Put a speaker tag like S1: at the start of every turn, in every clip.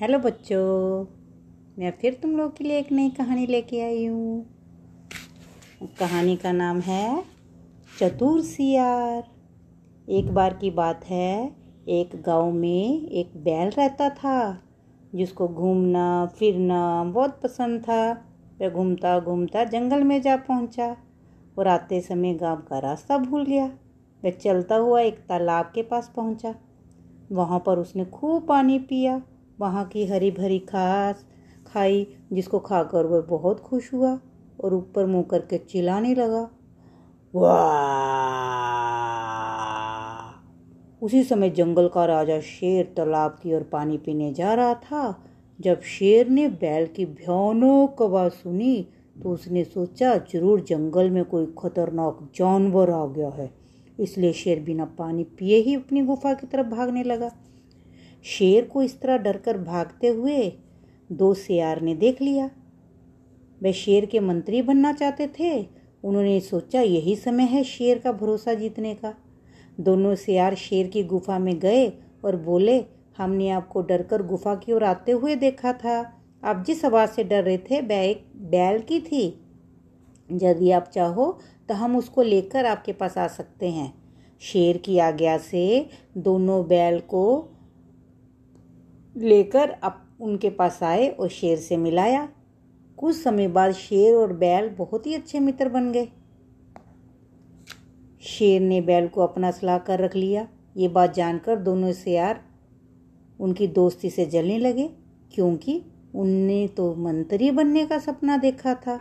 S1: Hello बच्चों, मैं फिर तुम लोग के लिए एक नई कहानी लेके आई हूँ। कहानी का नाम है चतुर सियार। एक बार की बात है, एक गाँव में एक बैल रहता था, जिसको घूमना, फिरना बहुत पसंद था। वह घूमता घूमता जंगल में जा पहुँचा और आते समय गाँव का रास्ता भूल गया। वह चलता हुआ एक तालाब के पास पहुँचा। वहाँ पर उसने खूब पानी पिया वहाँ की हरी भरी घास खाई, जिसको खाकर वह बहुत खुश हुआ और ऊपर मुँह करके चिल्लाने लगा। वाह! उसी समय जंगल का राजा शेर तालाब की ओर पानी पीने जा रहा था। जब शेर ने बैल की भयानक आवाज़ सुनी तो उसने सोचा, ज़रूर जंगल में कोई खतरनाक जानवर आ गया है। इसलिए शेर बिना पानी पिए ही अपनी गुफा की तरफ़ भागने लगा। शेर को इस तरह डरकर भागते हुए दो सियार ने देख लिया। वे शेर के मंत्री बनना चाहते थे। उन्होंने सोचा, यही समय है शेर का भरोसा जीतने का। दोनों सियार शेर की गुफा में गए और बोले, हमने आपको डरकर गुफा की ओर आते हुए देखा था। आप जिस आवाज़ से डर रहे थे बैल बैल की थी। यदि आप चाहो तो हम उसको लेकर आपके पास आ सकते हैं। शेर की आज्ञा से दोनों बैल को लेकर अब उनके पास आए और शेर से मिलाया। कुछ समय बाद शेर और बैल बहुत ही अच्छे मित्र बन गए। शेर ने बैल को अपना सलाह कर रख लिया। ये बात जानकर दोनों सियार उनकी दोस्ती से जलने लगे, क्योंकि उनने तो मंत्री बनने का सपना देखा था।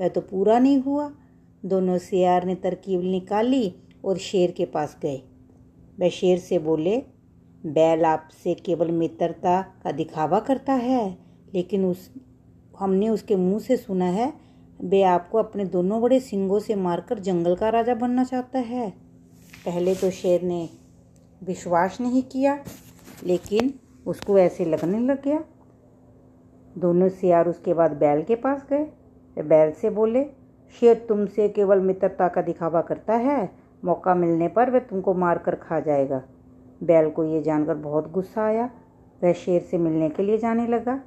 S1: वह तो पूरा नहीं हुआ। दोनों सियार ने तरकीब निकाली और शेर के पास गए। वह शेर से बोले बैल आपसे केवल मित्रता का दिखावा करता है, लेकिन उस, हमने उसके मुँह से सुना है, वे आपको अपने दोनों बड़े सिंगों से मारकर जंगल का राजा बनना चाहता है। पहले तो शेर ने विश्वास नहीं किया, लेकिन उसको ऐसे लगने लग गया। दोनों सियार उसके बाद बैल के पास गए। बैल से बोले, शेर तुमसे केवल मित्रता का दिखावा करता है, मौका मिलने पर वह तुमको मार कर खा जाएगा। बैल को ये जानकर बहुत गुस्सा आया। वह शेर से मिलने के लिए जाने लगा।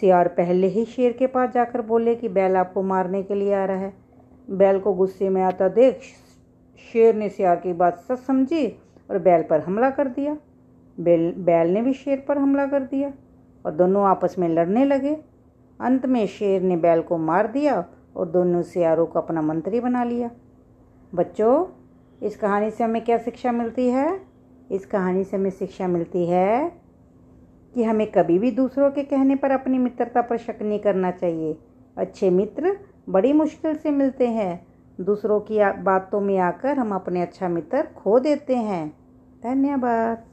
S1: सियार पहले ही शेर के पास जाकर बोले कि बैल आपको मारने के लिए आ रहा है। बैल को गुस्से में आता देख, शेर ने सियार की बात सच समझी और बैल पर हमला कर दिया। बैल बैल ने भी शेर पर हमला कर दिया और दोनों आपस में लड़ने लगे। अंत में शेर ने बैल को मार दिया और दोनों सियारों को अपना मंत्री बना लिया। बच्चों, इस कहानी से हमें क्या शिक्षा मिलती है? इस कहानी से हमें शिक्षा मिलती है कि हमें कभी भी दूसरों के कहने पर अपनी मित्रता पर शक नहीं करना चाहिए। अच्छे मित्र बड़ी मुश्किल से मिलते हैं। दूसरों की बातों में आकर हम अपने अच्छा मित्र खो देते हैं। धन्यवाद।